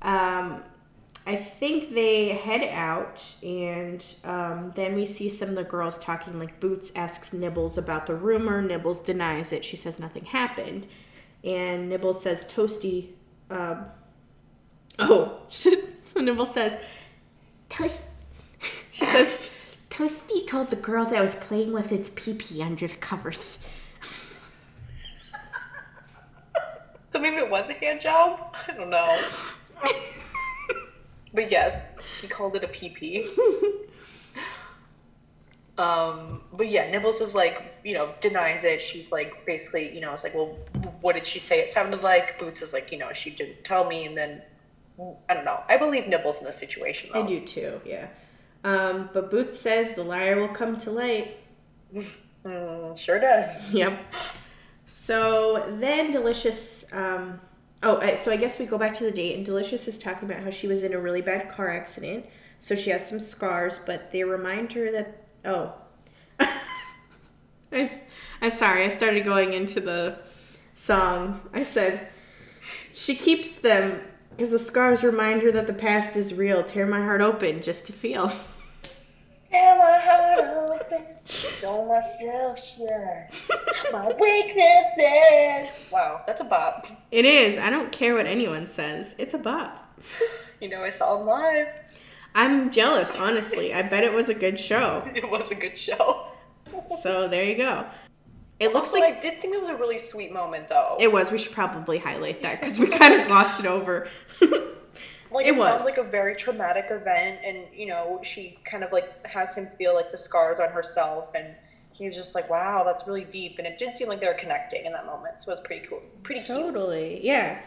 um, I think they head out, and um, then we see some of the girls talking. Like Boots asks Nibbles about the rumor. Nibbles denies it. She says nothing happened, and Nibbles says Toasty. Um, [LAUGHS] oh, [LAUGHS] so Nibbles says Toast. [LAUGHS] She says Toasty told the girl that was playing with its pee pee under the covers. So maybe it was a hand job. I don't know. But yes, she called it a PP. [LAUGHS] um, but yeah, Nibbles is like, you know, denies it. She's like, basically, you know, it's like, well, what did she say it sounded like? Boots is like, you know, she didn't tell me, and then I don't know. I believe Nibbles in this situation. Though. I do too, yeah. Um, but Boots says the liar will come to light. [LAUGHS] Mm, sure does. Yep. So then Delicious, um, oh, so I guess we go back to the date, and Delicious is talking about how she was in a really bad car accident. So she has some scars, but they remind her that, oh. [LAUGHS] I, I'm sorry, I started going into the song. I said, she keeps them because the scars remind her that the past is real. Tear my heart open just to feel. [LAUGHS] Tear my heart open, show myself sure. My weaknesses. Wow, that's a bop. It is. I don't care what anyone says. It's a bop. You know, I saw him live. I'm jealous, honestly. I bet it was a good show. [LAUGHS] It was a good show. So there you go. It looks Also, like I did think it was a really sweet moment, though. it was. We should probably highlight that because we kind of glossed it over. [LAUGHS] like it it, sounds was. like a very traumatic event, and you know, she kind of like has him feel like the scars on herself, and he was just like, "Wow, that's really deep." And it did seem like they were connecting in that moment, so it was pretty cool, pretty cute. totally, yeah.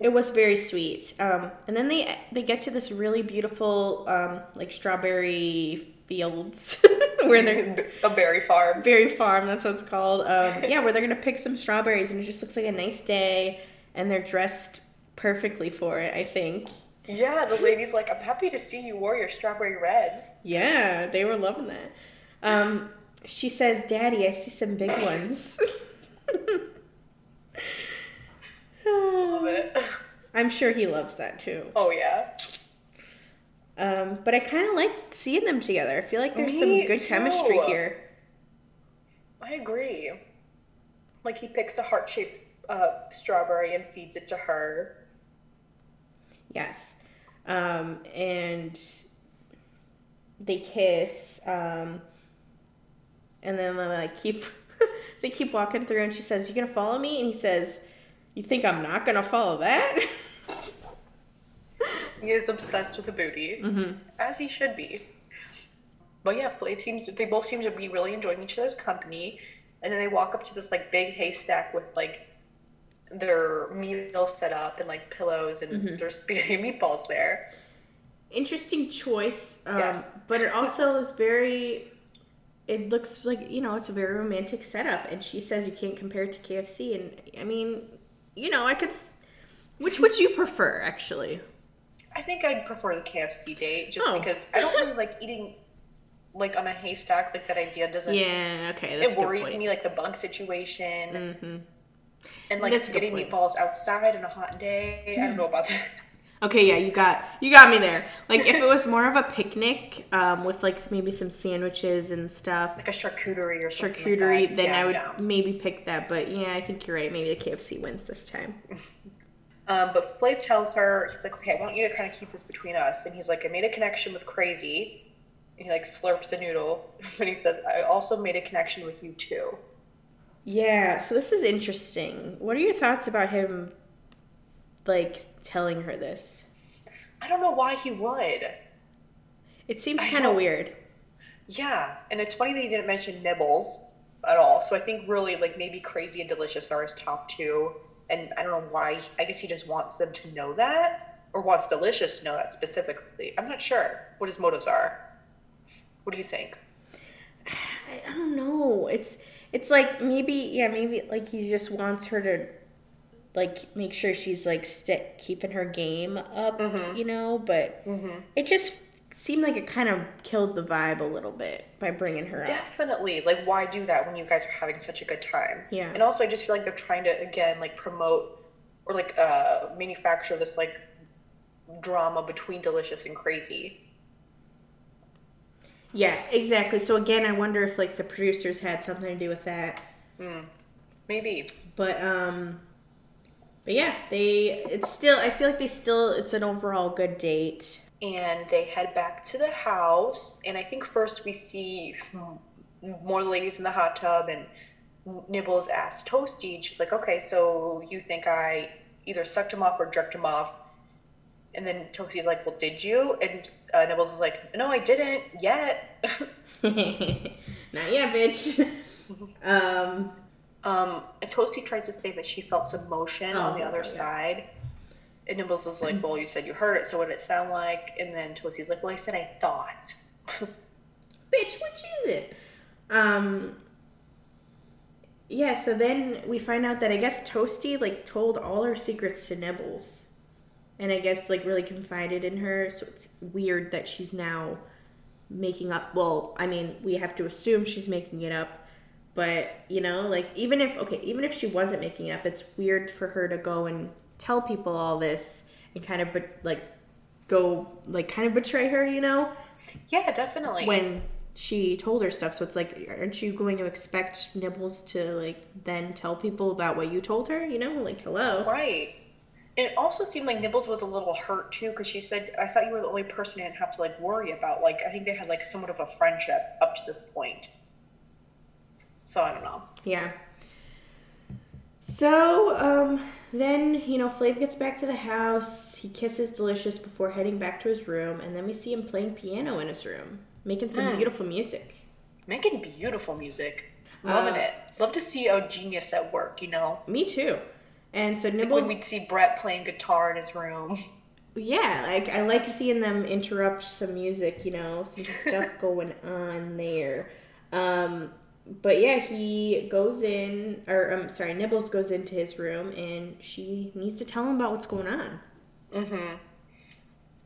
It was very sweet. Um, and then they they get to this really beautiful um, like strawberry fields [LAUGHS] where they're [LAUGHS] a berry farm. berry farm. That's what it's called. Um, yeah, where they're gonna pick some strawberries, and it just looks like a nice day, and they're dressed perfectly for it. I think. Yeah, the lady's like, "I'm happy to see you wore your strawberry red." Yeah, they were loving that. Um, she says, "Daddy, I see some big ones." [LAUGHS] Love it. I'm sure he loves that too. Oh yeah. Um, but I kind of like seeing them together. I feel like there's some good too. chemistry here. I agree. Like he picks a heart shaped uh, strawberry and feeds it to her. Yes. Um, and they kiss. Um, and then they like keep [LAUGHS] they keep walking through, and she says, "You gonna follow me?" And he says, "You think I'm not gonna follow that?" [LAUGHS] He is obsessed with the booty, as he should be. But yeah, Flav seems they both seem to be really enjoying each other's company, and then they walk up to this like big haystack with like their meal set up and like pillows and there's spaghetti and [LAUGHS] meatballs there. Interesting choice, um, Yes. but it also is very. It looks like you know it's a very romantic setup, and she says you can't compare it to KFC, and I mean, you know, I could. s- Which would you prefer, actually? I think I'd prefer the KFC date just Oh. because I don't really like eating like on a haystack. Like that idea doesn't. Yeah, okay, that's it worries me like the bunk situation Mhm. And like That's spaghetti meatballs outside on a hot day. I don't know about that. [LAUGHS] Okay, yeah, you got you got me there. Like if it was more of a picnic um, with like maybe some sandwiches and stuff, Like a charcuterie or something. like charcuterie, that. then Yeah, I would no. maybe pick that. But yeah, I think you're right. Maybe the KFC wins this time. [LAUGHS] Um, but Flav tells her, he's like, okay, I want you to kind of keep this between us. And he's like, I made a connection with Crazy. And he like slurps a noodle. [LAUGHS] But he says, I also made a connection with you too. Yeah, so this is interesting. What are your thoughts about him, like telling her this? I don't know why he would. It seems kind of weird. Yeah, and it's funny that he didn't mention Nibbles at all. So I think really like maybe Crazy and Delicious are his top two, and I don't know why. I guess he just wants them to know that, or wants Delicious to know that specifically. I'm not sure what his motives are. What do you think? [SIGHS] I, I don't know. It's it's like maybe yeah maybe like he just wants her to like make sure she's like st- keeping her game up, you know. But it just seemed like it kind of killed the vibe a little bit by bringing her up. Definitely. Like, why do that when you guys are having such a good time? Yeah. And also, I just feel like they're trying to again like promote or like uh manufacture this like drama between Delicious and Crazy. Yeah, exactly. So again, I wonder if like the producers had something to do with that. Maybe. But um but yeah, they it's still I feel like they still it's an overall good date. and they head back to the house and i think first we see more ladies in the hot tub and nibbles asks toasty she's like okay so you think i either sucked him off or jerked him off and then toasty's like well did you and uh, nibbles is like no i didn't yet [LAUGHS] Not yet, bitch. [LAUGHS] um um, and toasty tries to say that she felt some motion on the Oh, other yeah. side and nibbles is like well you said you heard it so what did it sound like and then toasty's like well i said i thought [LAUGHS] bitch, which is it? Um yeah, so then we find out that I guess Toasty like told all her secrets to Nibbles. And I guess like really confided in her, so it's weird that she's now making up well, I mean, we have to assume she's making it up, but you know, like even if okay, even if she wasn't making it up, it's weird for her to go and tell people all this and kind of but like go like kind of betray her, you know? yeah definitely when she told her stuff. So it's like, aren't you going to expect Nibbles to like then tell people about what you told her? You know, like hello. Right. It also seemed like Nibbles was a little hurt too because she said, "I thought you were the only person I didn't have to like worry about." Like I think they had like somewhat of a friendship up to this point. So I don't know. Yeah. So um, then you know Flav gets back to the house. He kisses Delicious before heading back to his room, and then we see him playing piano in his room, making some beautiful music. Making beautiful music, loving Uh, it. Love to see a genius at work. You know, Me too. And so when Nibbles, we'd see Brett playing guitar in his room. yeah, like I like seeing them interrupt some music, you know, some stuff [LAUGHS] going on there. Um, but yeah, he goes in, or I'm sorry, Nibbles goes into his room, and she needs to tell him about what's going on. Mm-hmm.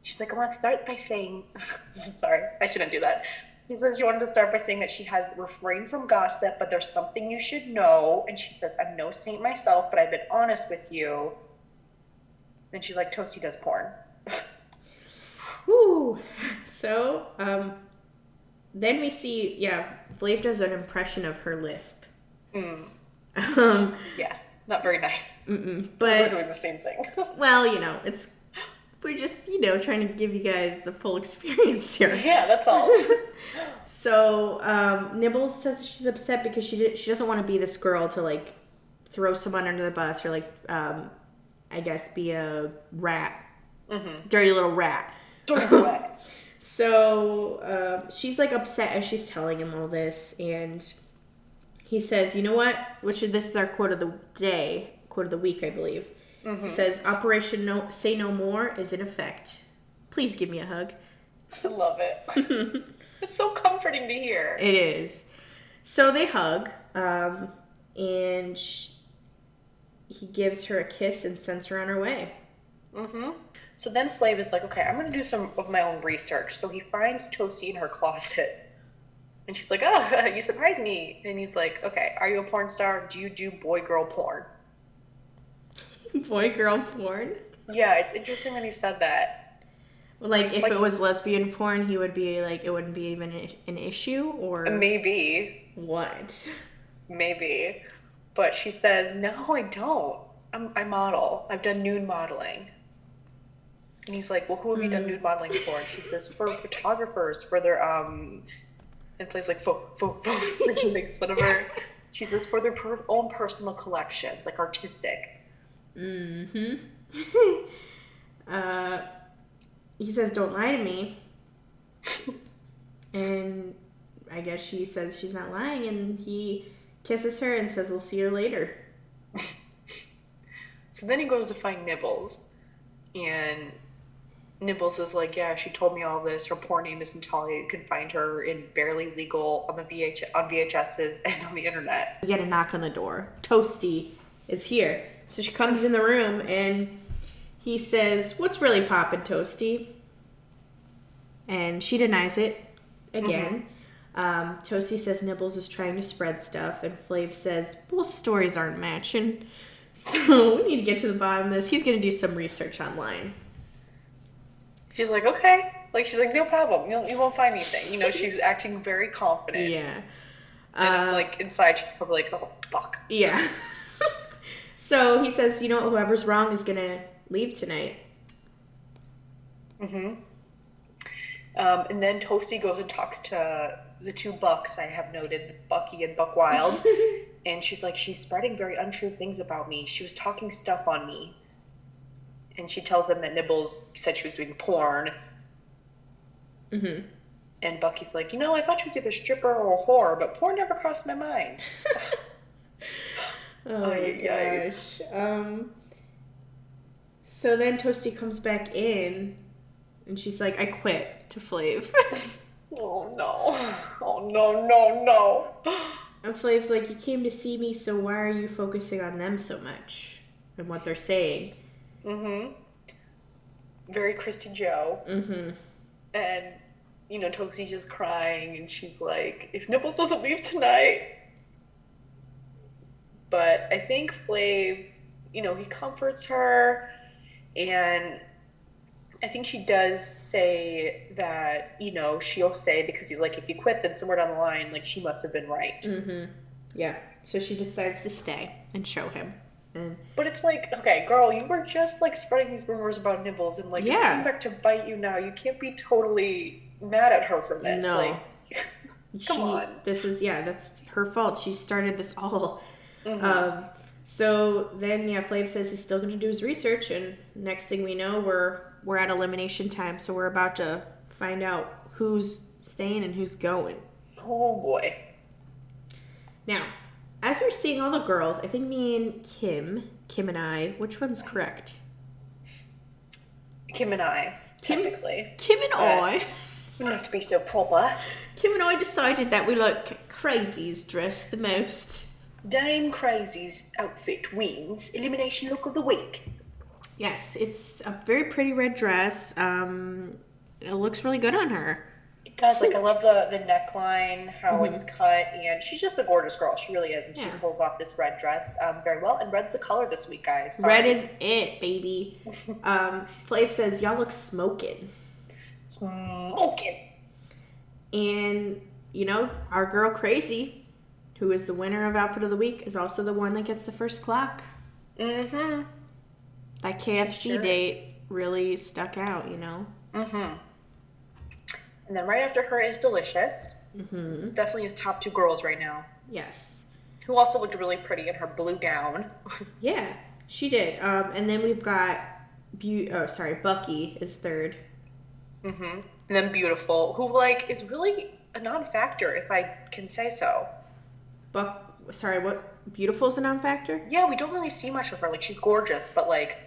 She's like, I want to start by saying, [LAUGHS] I'm sorry, I shouldn't do that. She says You wanted to start by saying that she has refrained from gossip, but there's something you should know. And she says, I'm no saint myself, but I've been honest with you. Then she's like, Toasty does porn. [LAUGHS] Woo! So, um, then we see, yeah, Flav does an impression of her lisp. Mm, [LAUGHS] Um, yes, not very nice. mm-mm. We're doing the same thing. [LAUGHS] well, you know, it's We're just, you know, trying to give you guys the full [LAUGHS] experience here. Yeah, that's all. [LAUGHS] So um, Nibbles says she's upset because she did, she doesn't want to be this girl to like throw someone under the bus or like um, I guess be a rat, dirty little rat. [LAUGHS] So um, she's like upset as she's telling him all this, and he says, "You know what? Which is this is our quote of the day, quote of the week, I believe." He says, "Operation No Say No More is in effect. Please give me a hug." I love it. [LAUGHS] it's so comforting to hear. It is. So they hug, um, and sh- he gives her a kiss and sends her on her way. Mm-hmm. So then Flav is like, okay, I'm gonna do some of my own research. So he finds Toasty in her closet. And she's like, oh, [LAUGHS] you surprised me. And he's like, okay, are you a porn star? Do you do boy girl porn? [LAUGHS] Boy girl porn. Yeah, it's interesting that he said that. Like if Like- it was lesbian porn, he would be like it wouldn't be even an issue or Maybe, what? maybe. But she said, no, I don't. I'm, I model. I've done nude modeling. And he's like, well, who have you done nude modeling for? And she says, for photographers, for their, um, and Flav's like, fo, fo, fo, and she makes whatever. [LAUGHS] She says, for their per- own personal collections, like artistic. Mm-hmm. [LAUGHS] uh, he says, "Don't lie to me," [LAUGHS] and I guess she says she's not lying, and he kisses her and says, "We'll see you later." [LAUGHS] So then he goes to find Nibbles, and Nibbles is like, "Yeah, she told me all this. Her poor name is Natalia. You can find her in barely legal on the VH on VHSs and on the internet." You get a knock on the door. Toasty is here, so she comes in the room, and he says, "What's really poppin', Toasty?" And she denies it again. Um, Toasty says Nibbles is trying to spread stuff, and Flav says, Both stories aren't matching." [LAUGHS] So we need to get to the bottom of this. He's gonna do some research online. She's like, "Okay." Like she's like, "No problem. You'll, you won't find anything." You know, she's acting very confident. Yeah. And Uh, like inside, she's probably like, "Oh fuck." Yeah. [LAUGHS] so he says, you know, whoever's wrong is gonna leave tonight. Mm-hmm. Um, and then Toasty goes and talks to the two Bucks I have noted, Bucky and Buck Wild. [LAUGHS] and she's like, she's spreading very untrue things about me. She was talking stuff on me. And she tells them that Nibbles said she was doing porn. Mm-hmm. And Bucky's like, you know, I thought she was either a stripper or a whore, but porn never crossed my mind. [LAUGHS] Oh my ay. gosh. Um. So then Toasty comes back in, and she's like, "I quit to Flav." [LAUGHS] Oh no. Oh no, no, no. and Flav's like, "You came to see me, so why are you focusing on them so much and what they're saying?" Mm-hmm. Very Christy Joe. Mm-hmm. And, you know, Toasty's just crying, and she's like, if Nibbles doesn't leave tonight. But I think Flav, you know, he comforts her, and I think she does say that, you know, she'll stay because he's like, if you quit, then somewhere down the line, like, she must have been right. Mm-hmm. Yeah. So she decides to stay and show him. And But it's like, okay, girl, you were just like spreading these rumors about Nibbles, and like, it's Yeah. coming back to bite you now. You can't be totally mad at her for this. No. Like, [LAUGHS] she, Come on. This is yeah, that's her fault. She started this all. Mhm. Um, so then yeah, Flav says he's still going to do his research, and next thing we know, we're we're at elimination time. So we're about to find out who's staying and who's going. oh boy. Now, as we're seeing all the girls, I think me and Kim, Kim and I, which one's correct? Kim and I, Kim- technically. Kim and I. We don't have to be so proper. Kim and I decided that we like crazies dressed the most. Dame Crazy's outfit wins elimination look of the week. Yes, it's a very pretty red dress. Um, it looks really good on her. It does. Like, I love the, the neckline, how it's cut, and she's just a gorgeous girl. She really is. And she Mm-hmm. Pulls off this red dress um, very well. And red's the color this week, guys. Sorry. Red is it, baby. [LAUGHS] um, Flav says, Y'all look smoking. smoking. And, you know, our girl Crazy, who is the winner of Outfit of the Week, is also the one that gets the first clock. Mm-hmm. That KFC sure is. date really stuck out, you know? Mhm. And then right after her is Delicious. Mm-hmm. Definitely his top two girls right now. Yes. Who also looked really pretty in her blue gown. [LAUGHS] Yeah, she did. Um, and then we've got, Bu- oh, sorry, Bucky is third. and then Beautiful, who like is really a non-factor if I can say so. Buck, sorry, what? Beautiful's a non-factor? Yeah, we don't really see much of her. Like she's gorgeous, but like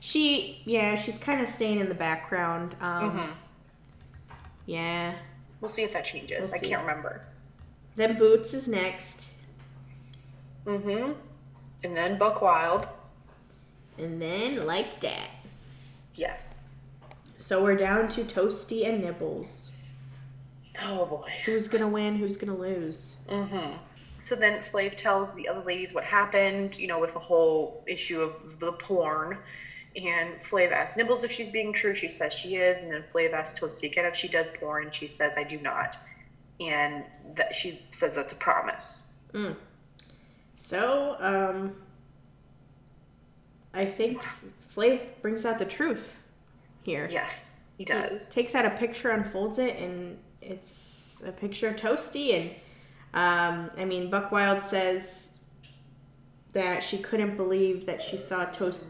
She, yeah, she's kind of staying in the background. Um, Yeah. we'll see if that changes. We'll I can't remember. Then Boots is next. Mm-hmm. And then Buck Wild. And then like that. Yes. So we're down to Toasty and Nibbles. Oh boy. Who's gonna win? Who's gonna lose? So then Flav tells the other ladies what happened, you know, with the whole issue of the porn. And Flav asks Nibbles if she's being true. She says she is. And then Flav asks Toasty again if she does porn. And she says, I do not. And that she says that's a promise. So, um, I think Flav brings out the truth here. Yes, he He does. takes out a picture, unfolds it, and it's a picture of Toasty. And um, I mean, Buck Wild says that she couldn't believe that she saw Toast.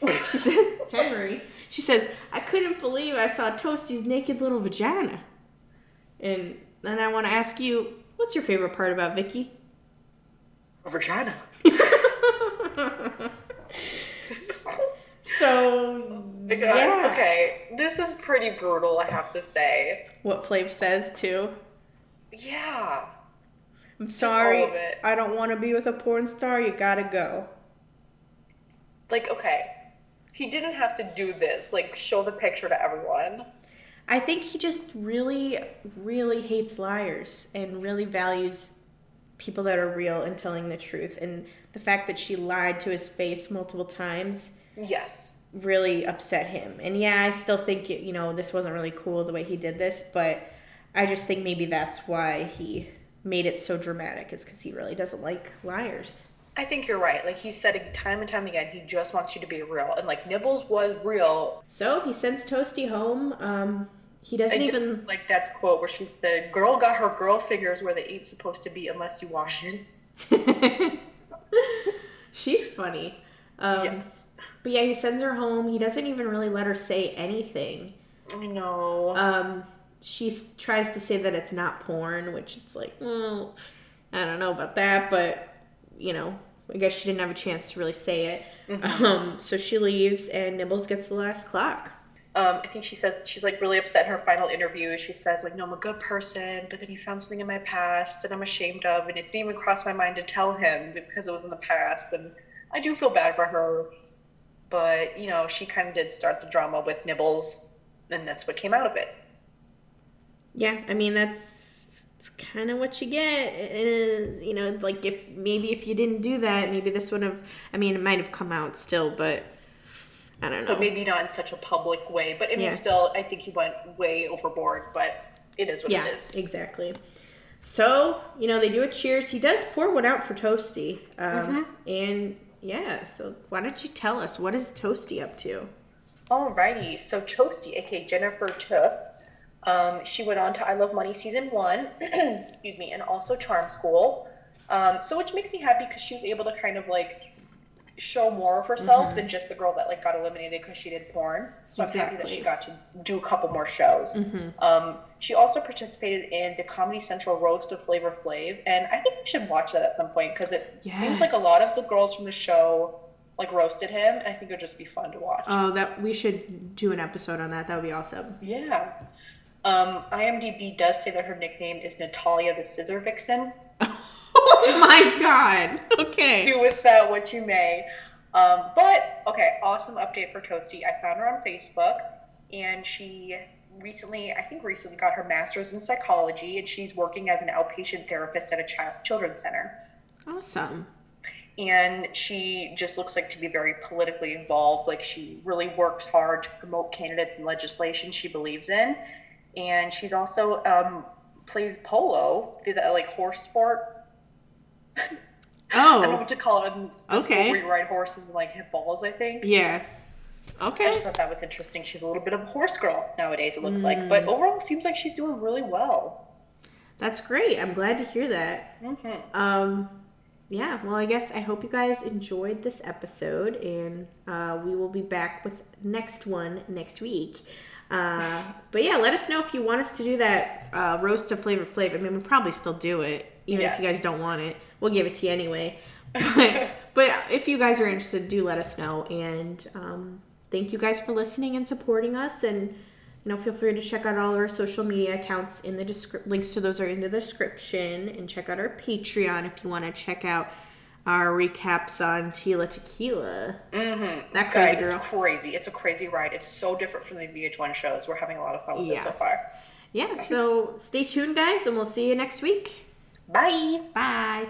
[LAUGHS] She said, Henry. She says, I couldn't believe I saw Toasty's naked little vagina. And then I want to ask you, what's your favorite part about Vicky? A Vagina. [LAUGHS] So, Because, yeah. okay, this is pretty brutal, I have to say. What Flav says too. Yeah. I'm sorry, all of it. I don't want to be with a porn star. You gotta go. Like, okay, he didn't have to do this. Like, show the picture to everyone. I think he just really, really hates liars and really values people that are real and telling the truth. And the fact that she lied to his face multiple times Yes. really upset him. And yeah, I still think, it, you know, this wasn't really cool the way he did this, but I just think maybe that's why he made it so dramatic, is because he really doesn't like liars. I think you're right. Like, he said time and time again, he just wants you to be real. And, like, Nibbles was real. So he sends Toasty home. Um, he doesn't I even. like that's quote where she said, "Girl got her girl figures where they ain't supposed to be unless you wash it." [LAUGHS] She's funny. Um, yes, But yeah, he sends her home. He doesn't even really let her say anything. I know. Um, she tries to say that it's not porn, which it's like, well, I don't know about that, but you know, I guess she didn't have a chance to really say it. Um, so she leaves, and Nibbles gets the last clock. um, I think she says she's like really upset in her final interview. She says like, "No, I'm a good person, but then he found something in my past that I'm ashamed of, and it didn't even cross my mind to tell him because it was in the past." And I do feel bad for her, but you know, she kind of did start the drama with Nibbles, and that's what came out of it. Yeah, I mean that's, that's kind of what you get. And, you know, it's like if maybe if you didn't do that, maybe this would have. I mean, it might have come out still, but I don't know. But maybe not in such a public way. But I mean, Yeah. still, I think he went way overboard. But it is what yeah, it is. exactly. So you know they do a cheers. He does pour one out for Toasty, um, and yeah. So why don't you tell us what is Toasty up to? Alrighty, so Toasty, aka Jennifer Toof, um, she went on to I Love Money season one, [CLEARS THROAT] excuse me, and also Charm School. Um, so which makes me happy because she was able to kind of like show more of herself than just the girl that like got eliminated because she did porn. So I'm happy that she got to do a couple more shows. Um, she also participated in the Comedy Central roast of Flavor Flav, and I think we should watch that at some point because it seems like a lot of the girls from the show like roasted him, and I think it would just be fun to watch. Oh, that we should do an episode on that. That would be awesome. Yeah. Um, IMDb does say that her nickname is Natalia the Scissor Vixen. [LAUGHS] oh my god. Okay. Do with that what you may. Um, but, okay, awesome update for Toasty. I found her on Facebook, and she recently, I think recently, got her master's in psychology, and she's working as an outpatient therapist at a child children's center. Awesome. and she just looks like to be very politically involved like she really works hard to promote candidates and legislation she believes in and she's also um, plays polo the, the, like horse sport [LAUGHS] Oh, i don't know what to call it school Okay. where you ride horses and like hit balls i think yeah. Okay. I just thought that was interesting. She's a little bit of a horse girl nowadays, it looks like. But overall, seems like she's doing really well. That's great. I'm glad to hear that. Mm-hmm. Um, yeah, well, I guess I hope you guys enjoyed this episode, and uh, we will be back with next one next week. Uh, but yeah, let us know if you want us to do that uh, roast of Flavor Flav. I mean, we'll probably still do it, even if you guys don't want it. We'll give it to you anyway. [LAUGHS] But, but if you guys are interested, do let us know. And um, thank you guys for listening and supporting us. And you know, feel free to check out all our social media accounts in the description. Links to those are in the description, and check out our Patreon if you want to check out our recaps on Tila Tequila. Mm-hmm. That crazy Guys, girl. it's crazy. It's a crazy ride. It's so different from the VH1 shows. We're having a lot of fun with Yeah. it so far. Yeah. So stay tuned, guys, and we'll see you next week. Bye. Bye.